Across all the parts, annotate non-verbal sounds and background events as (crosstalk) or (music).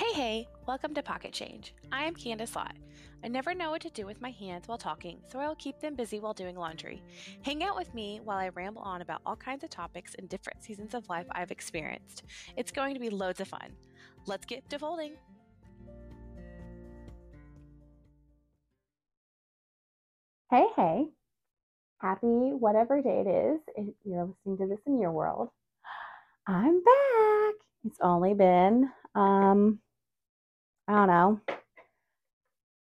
Hey, hey, welcome to Pocket Change. I am Candice Lott. I never know what to do with my hands while talking, so I'll keep them busy while doing laundry. Hang out with me while I ramble on about all kinds of topics and different seasons of life I've experienced. It's going to be loads of fun. Let's get to folding. Hey, hey. Happy whatever day it is if you're listening to this in your world. (gasps) I'm back. It's only been um I don't know.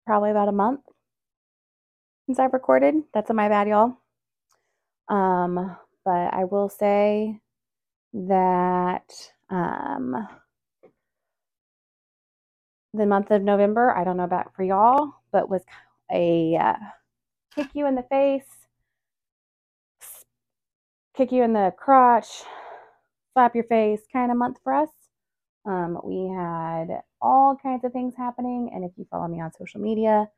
Probably about a month since I've recorded. That's my bad, y'all. Um, but I will say that um the month of November, I don't know about for y'all, but was a uh, kick you in the face, kick you in the crotch, slap your face kind of month for us. Um, we had all kinds of things happening, and if you follow me on social media,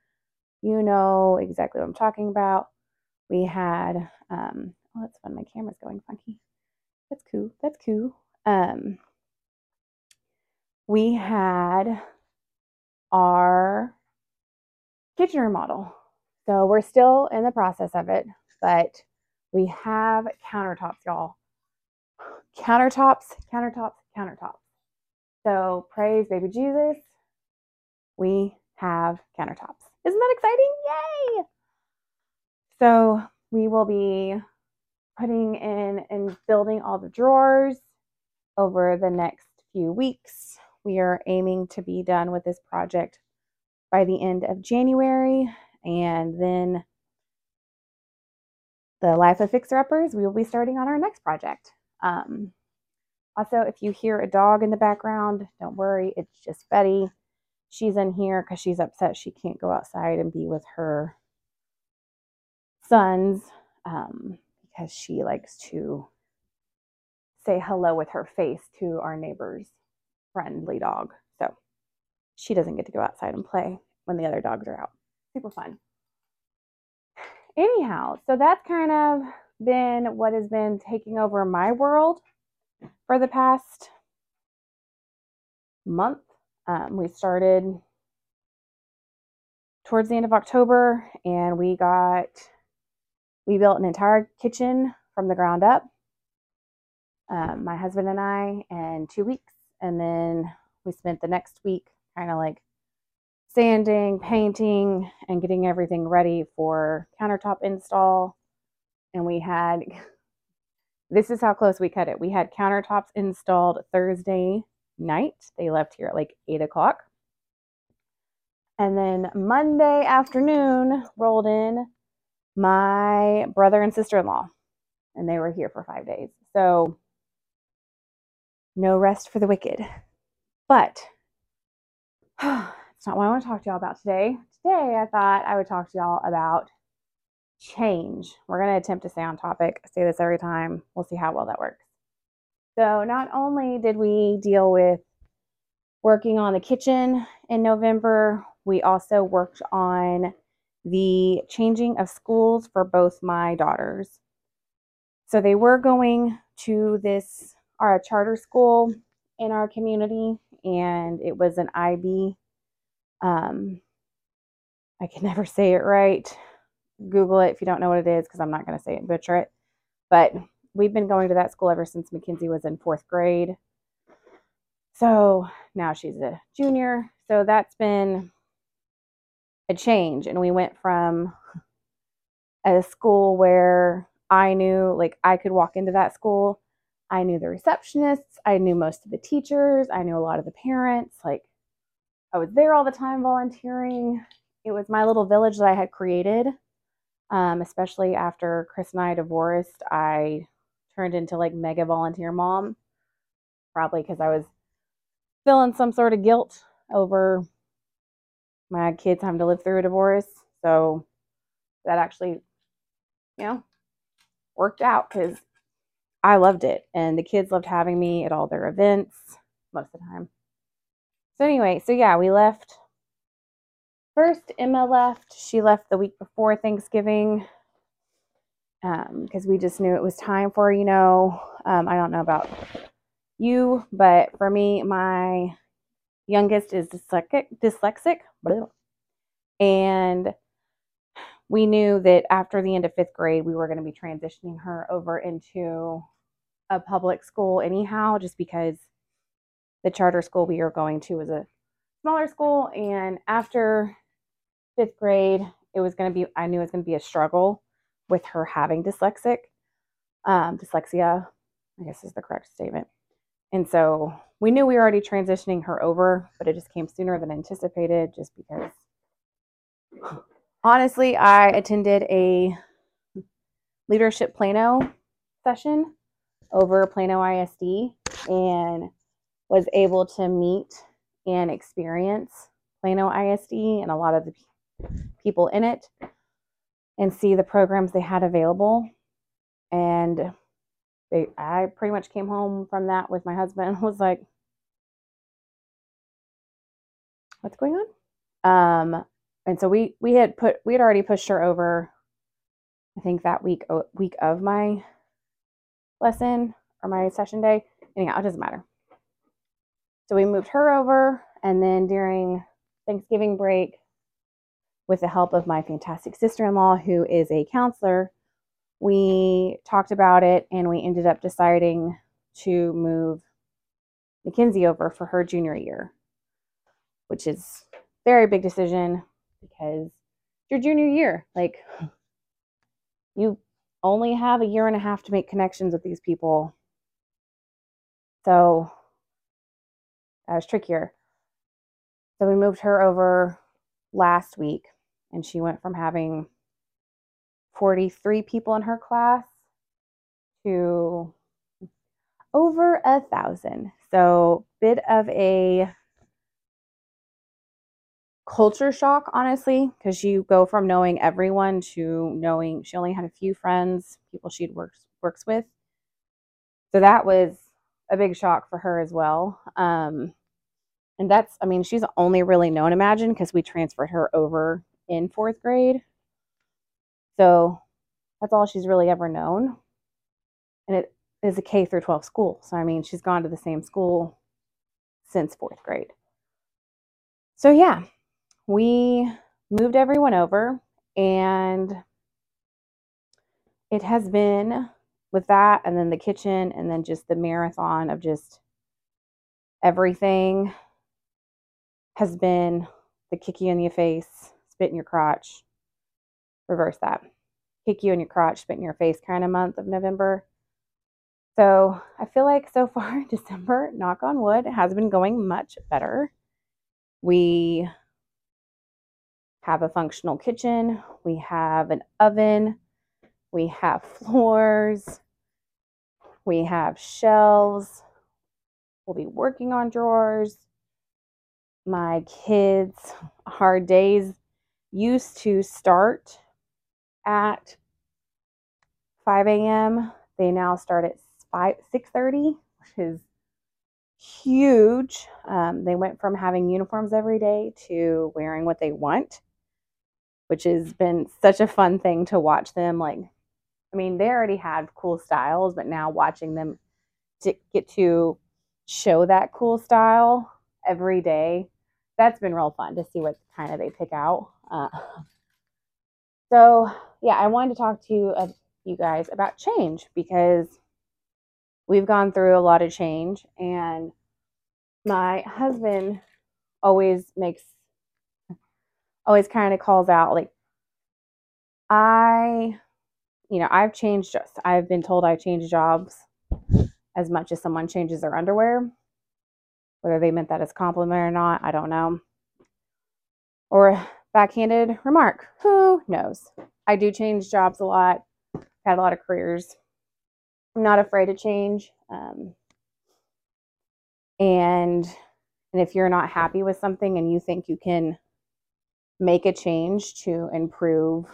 you know exactly what I'm talking about. We had, um, oh, that's fun. My camera's going funky. That's cool. That's cool. Um, we had our kitchen remodel. So we're still in the process of it, but we have countertops, y'all. Countertops, countertops, countertops. So praise baby Jesus. We have countertops. Isn't that exciting? Yay! So we will be putting in and building all the drawers over the next few weeks. We are aiming to be done with this project by the end of January. And then the Life of Fixer Uppers, we will be starting on our next project. Um, also, if you hear a dog in the background, don't worry, it's just Betty. She's in here because she's upset she can't go outside and be with her sons um, because she likes to say hello with her face to our neighbor's friendly dog. So she doesn't get to go outside and play when the other dogs are out. Super fun. Anyhow, so that's kind of been what has been taking over my world for the past month. Um, we started towards the end of October and we got, we built an entire kitchen from the ground up. Um, my husband and I, in two weeks. And then we spent the next week kind of like sanding, painting, and getting everything ready for countertop install. And we had this is how close we cut it. We had countertops installed Thursday night. They left here at like eight o'clock. And then Monday afternoon rolled in my brother and sister in law, and they were here for five days. So, no rest for the wicked. But (sighs) it's not what I want to talk to y'all about today. Today, I thought I would talk to y'all about change. We're going to attempt to stay on topic. I say this every time. We'll see how well that works. So, not only did we deal with working on the kitchen in November, we also worked on the changing of schools for both my daughters. So, they were going to this our charter school in our community, and it was an IB. Um, I can (laughs) never say it right. Google it if you don't know what it is, because I'm not going to say it butcher it. But we've been going to that school ever since Mackenzie was in fourth grade. So now she's a junior. So that's been a change. And we went from a school where I knew, like, I could walk into that school. I knew the receptionists. I knew most of the teachers. I knew a lot of the parents. Like, I was there all the time volunteering. It was my little village that I had created um, especially after Chris and I divorced, I turned into like mega volunteer mom, probably because I was feeling some sort of guilt over my kids having to live through a divorce. So that actually, you know, worked out because I loved it and the kids loved having me at all their events most of the time. So, anyway, so yeah, we left First, Emma left. She left the week before Thanksgiving because um, we just knew it was time for, you know, um, I don't know about you, but for me, my youngest is dyslexic, dyslexic, and we knew that after the end of fifth grade, we were going to be transitioning her over into a public school anyhow, just because the charter school we were going to was a smaller school. And after fifth grade, it was going to be, I knew it was going to be a struggle with her having dyslexic, um, dyslexia, I guess is the correct statement. And so we knew we were already transitioning her over, but it just came sooner than anticipated just because honestly, I attended a leadership Plano session over Plano ISD and was able to meet and experience Plano ISD and a lot of the people in it and see the programs they had available. And they, I pretty much came home from that with my husband (laughs) was like, what's going on? Um, and so we we had put we had already pushed her over i think that week week of my lesson or my session day anyhow it doesn't matter so we moved her over and then during thanksgiving break with the help of my fantastic sister-in-law who is a counselor we talked about it and we ended up deciding to move mackenzie over for her junior year which is very big decision because your junior year, like you only have a year and a half to make connections with these people. So that was trickier. So we moved her over last week and she went from having 43 people in her class to over a thousand. So bit of a culture shock, honestly, because you go from knowing everyone to knowing she only had a few friends, people she'd works works with. So that was a big shock for her as well. Um, and that's, I mean, she's only really known Imagine because we transferred her over in fourth grade. So that's all she's really ever known. And it is a K through 12 school. So, I mean, she's gone to the same school since fourth grade. So, yeah, we moved everyone over and it has been with that and then the kitchen and then just the marathon of just everything has been the kick you in your face, spit in your crotch, reverse that. Kick you in your crotch, spit in your face kind of month of November. So I feel like so (laughs) far December, knock on wood, has been going much better. We have a functional kitchen, we have an oven, we have (laughs) floors, we have shelves. We'll be working on drawers. My kids' hard days used to start at 5 a.m. They now start at 5 6:30, which is huge. Um, they went from having uniforms every day to wearing what they want which has been such a fun thing to watch them like I mean, they already had cool styles, but now watching them to get to show that cool style every day, that's been real fun to see what kind of they pick out. Uh, so, yeah, I wanted to talk to you, uh, you guys about change because we've gone through a lot of change, and my husband always makes always kind of calls out like I you know, I've changed I've been told I change jobs as much as someone changes their underwear. Whether they meant that as compliment or not, I don't know. Or backhanded remark, who knows? I do change jobs a lot. Had a lot of careers. I'm not afraid to change. Um, and and if you're not happy with something and you think you can make a change to improve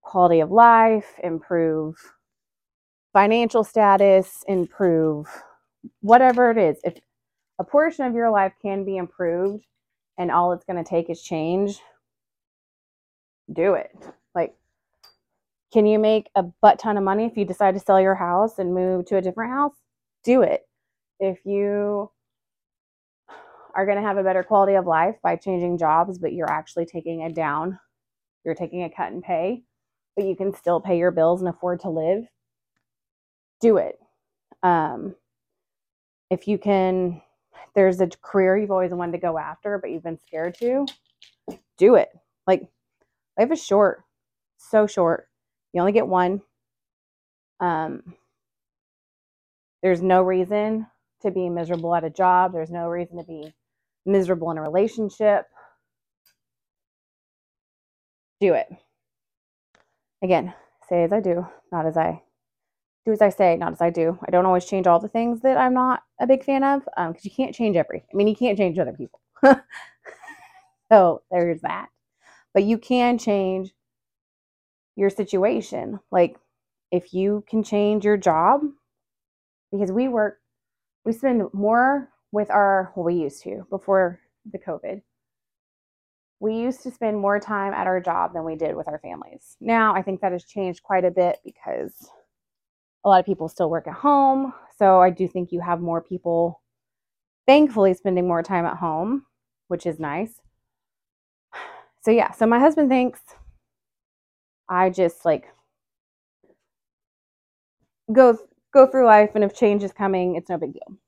quality of life, improve financial status, improve whatever it is. If a portion of your life can be improved and all it's going to take is change, do it. Like, can you make a butt ton of money if you decide to sell your house and move to a different house? Do it. If you are going to have a better quality of life by changing jobs, but you're actually taking a down, you're taking a cut in pay, but you can still pay your bills and afford to live, do it. Um, if you can, there's a career you've always wanted to go after, but you've been scared to, do it. Like, life is short, so short. You only get one. Um, there's no reason to be miserable at a job. There's no reason to be miserable in a relationship. Do it. Again, say as I do, not as I do as I say, not as I do. I don't always change all the things that I'm not a big fan of because um, you can't change everything. I mean, you can't change other people. (laughs) so there's that. But you can change your situation. Like if you can change your job, because we work, we spend more with our, well, we used to before the COVID. We used to spend more time at our job than we did with our families. Now I think that has changed quite a bit because a lot of people still work at home. So I do think you have more people, thankfully, spending more time at home, which is nice. So yeah, so my husband thinks I just like go go through life and if change is coming, it's no big deal.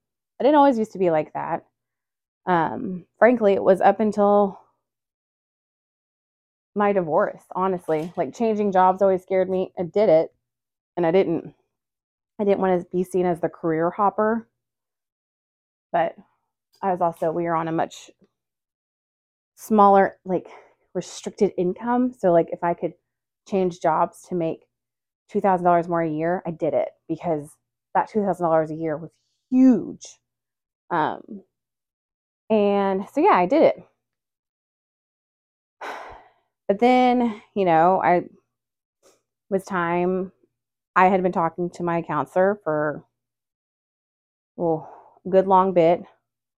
I didn't always used to be like that. Um, frankly, it was up until my divorce, honestly. Like changing jobs always scared me. I did it and I didn't I didn't want to be seen as the career hopper. But I was also we were on a much smaller like restricted income. So like if I could change jobs to make $2,000 more a year, I did it because that $2,000 a year was huge. Um, and so, yeah, I did it. (sighs) But then, you know, I was time. I had been talking to my counselor for, well, a good long bit,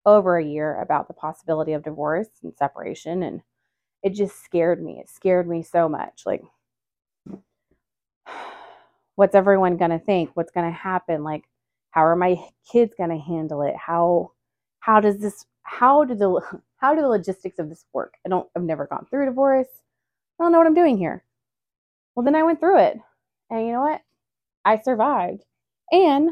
over a year, about the possibility of divorce and separation. And it just scared me. It scared me so much. Like, what's everyone going to think? What's going to happen? Like, how are my kids going to handle it? How, how does this, how do the, how do the logistics of this work? I don't, I've never gone through divorce. I don't know what I'm doing here. Well, then I went through it. And you know what? I survived. And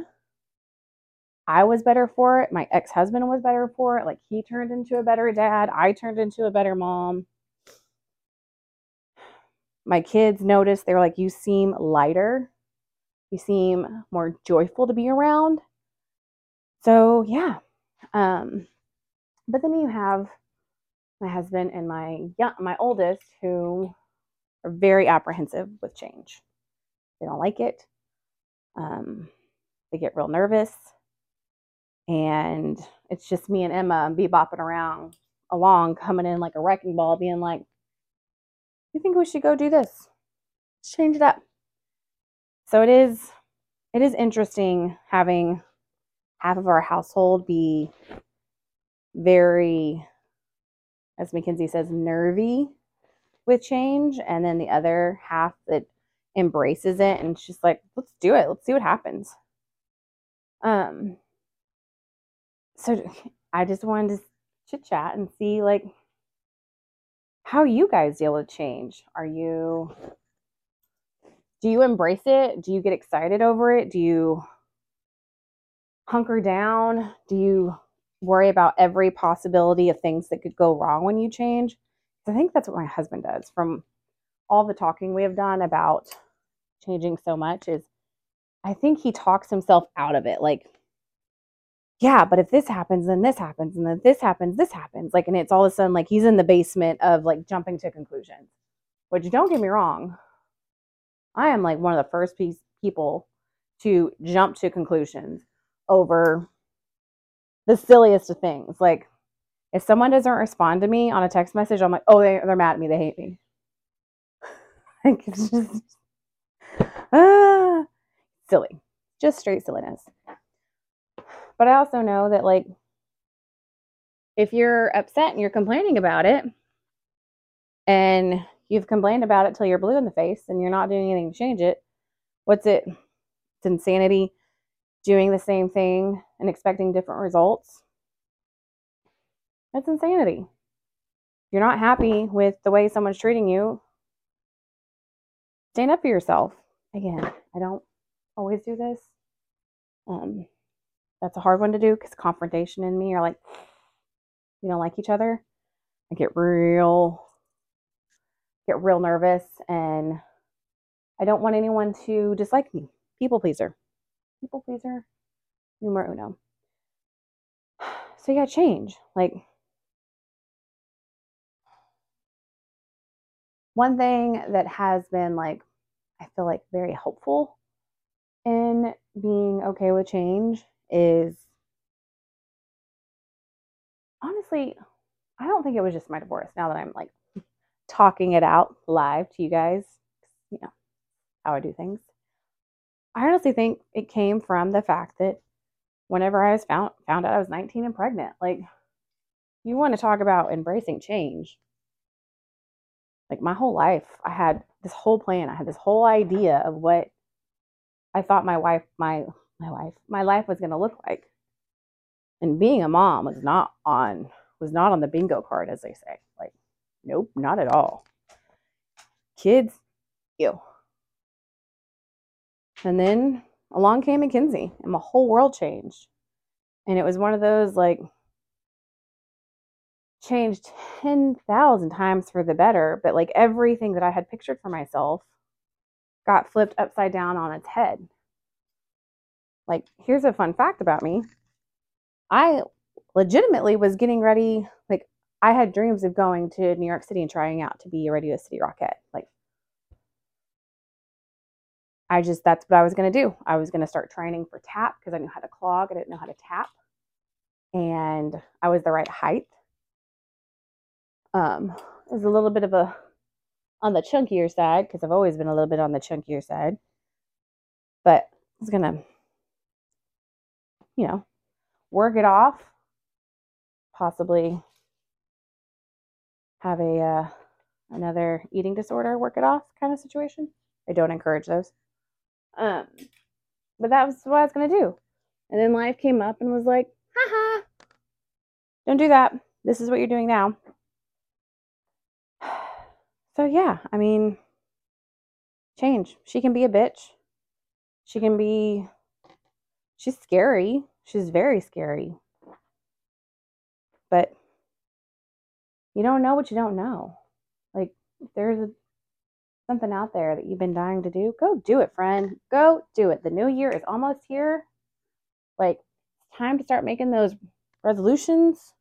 I was better for it. My ex husband was better for it. Like, he turned into a better dad. I turned into a better mom. My kids noticed, they were like, You seem lighter. You seem more joyful to be around. So, yeah. Um, but then you have my husband and my young, my oldest who are very apprehensive with change. They don't like it. Um, they get real nervous. And it's just me and Emma be bopping around along, coming in like a wrecking ball, being like, You think we should go do this? Let's change it up. So it is it is interesting having half of our household be very as Mackenzie says nervy with change and then the other half that embraces it and she's like let's do it let's see what happens um so (laughs) i just wanted to chit chat and see like how you guys deal with change are you do you embrace it? Do you get excited over it? Do you hunker down? Do you worry about every possibility of things that could go wrong when you change? I think that's what my husband does. From all the talking we have done about changing so much is I think he talks himself out of it. Like, yeah, but if this happens, then this happens, and then this happens, this happens. Like, and it's all of a sudden like he's in the basement of like jumping to conclusions. Which don't get me wrong, I am like one of the first piece, people to jump to conclusions over the silliest of things. Like, if someone doesn't respond to me on a text message, I'm like, oh, they, they're mad at me. They hate me. (laughs) like, it's just ah, silly. Just straight silliness. But I also know that, like, if you're upset and you're complaining about it and you've complained about it till you're blue in the face and you're not doing anything to change it. What's it? It's insanity doing the same thing and expecting different results. That's insanity. You're not happy with the way someone's treating you, stand up for yourself. Again, I don't always do this. Um, that's a hard one to do because confrontation and me are like, (sighs) we don't like each other. I get real, get real nervous, and I don't want anyone to dislike me. People pleaser, people pleaser, numero uno. (sighs) So yeah, change. Like one thing that has been like, I feel like very helpful in being okay with change is honestly, I don't think it was just my divorce now that I'm like talking it out live to you guys, you know, how I do things. I honestly think it came from the fact that whenever I was found found out I was 19 and pregnant, like you want to talk about embracing change. Like my whole life, I had this whole plan. I had this whole idea of what I thought my wife, my my wife, my life was going to look like. And being a mom was not on was not on the bingo card, as they say. Like, nope, not at all. Kids, ew. And then along came Mackenzie, and my whole world changed. And it was one of those like changed 10,000 times for the better, but like everything that I had pictured for myself got flipped upside down on its head. Like, here's a fun fact about me I legitimately was getting ready, like, I had dreams of going to New York City and trying out to be a Radio City Rocket. Like, I just, that's what I was going to do. I was going to start training for tap because I knew how to clog. I didn't know how to tap. And I was the right height. Um, was a little bit of a, on the chunkier side because I've always been a little bit on the chunkier side. But I was going to you know, work it off, possibly have a uh, another eating disorder, work it off kind of situation. I don't encourage those. Um, but that was what I was gonna do. And then life came up and was like, haha, don't do that. This is what you're doing now. So yeah, I mean, change. She can be a bitch. She can be she's scary. She's very scary. But you don't know what you don't know. Like there's a, something out there that you've been dying to do, go do it, friend. Go do it. The new year is almost here. Like time to start making those resolutions,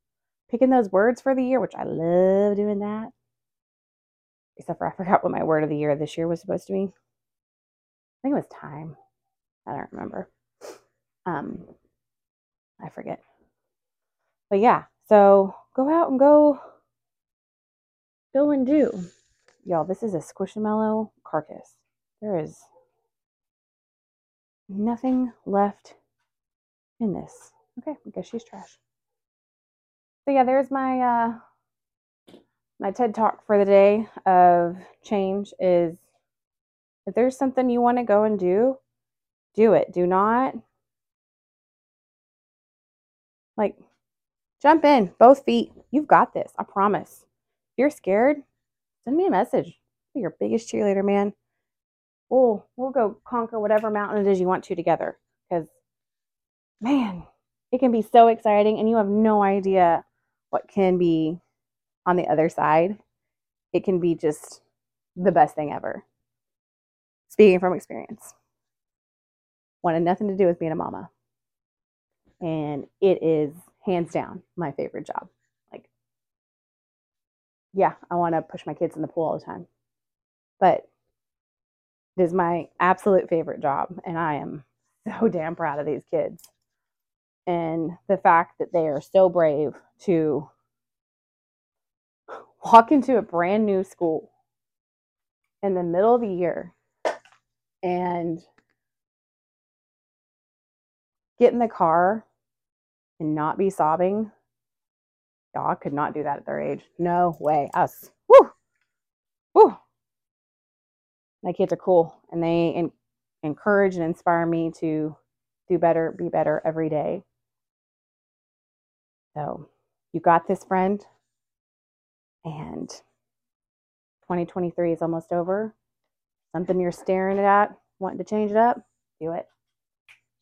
picking those words for the year, which I love doing that. Except for I (laughs) forgot what my word of the year this year was supposed to be. I think it was time. I don't remember. Um, I forget. But yeah, so go out and go, go and do. Y'all, this is a squishamallow carcass. There is nothing left in this. Okay, I guess she's trash. So yeah, there's my uh my TED talk for the day of change is if there's something you want to go and do, do it. Do not like, jump in, both feet. You've got this. I promise. If you're scared, send me a message. Be your biggest cheerleader, man. We'll we'll go conquer whatever mountain it is you want to together. Because, man, it can be so exciting, and you have no idea what can be on the other side. It can be just the best thing ever. Speaking from experience, wanted nothing to do with being a mama and it is hands down my favorite job. Like, yeah, I want to push my kids in the pool all the time, but it is my absolute favorite job, and I am (laughs) so damn proud of these kids. And the fact that they are so brave to walk into a brand new school in the middle of the year and get in the car and not be sobbing. Y'all could not do that at their age. No way. Us. Woo! Woo! My kids are cool and they in- encourage and inspire me to do better, be better every day. So, you got this, friend. And 2023 is almost over. Something you're staring at, wanting to change it up, do it.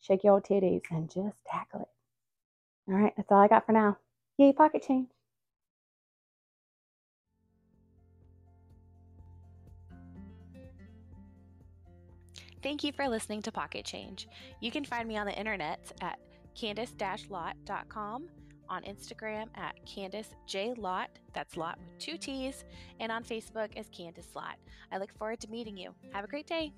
Shake your old titties and just tackle it. All right, that's all I got for now. Yay, pocket change. Thank you for listening to Pocket Change. You can find me on the internet at candice-lott.com, on Instagram at Candice J. Lott, that's Lott with two T's, and on Facebook as Candice Lott. I look forward to meeting you. Have a great day.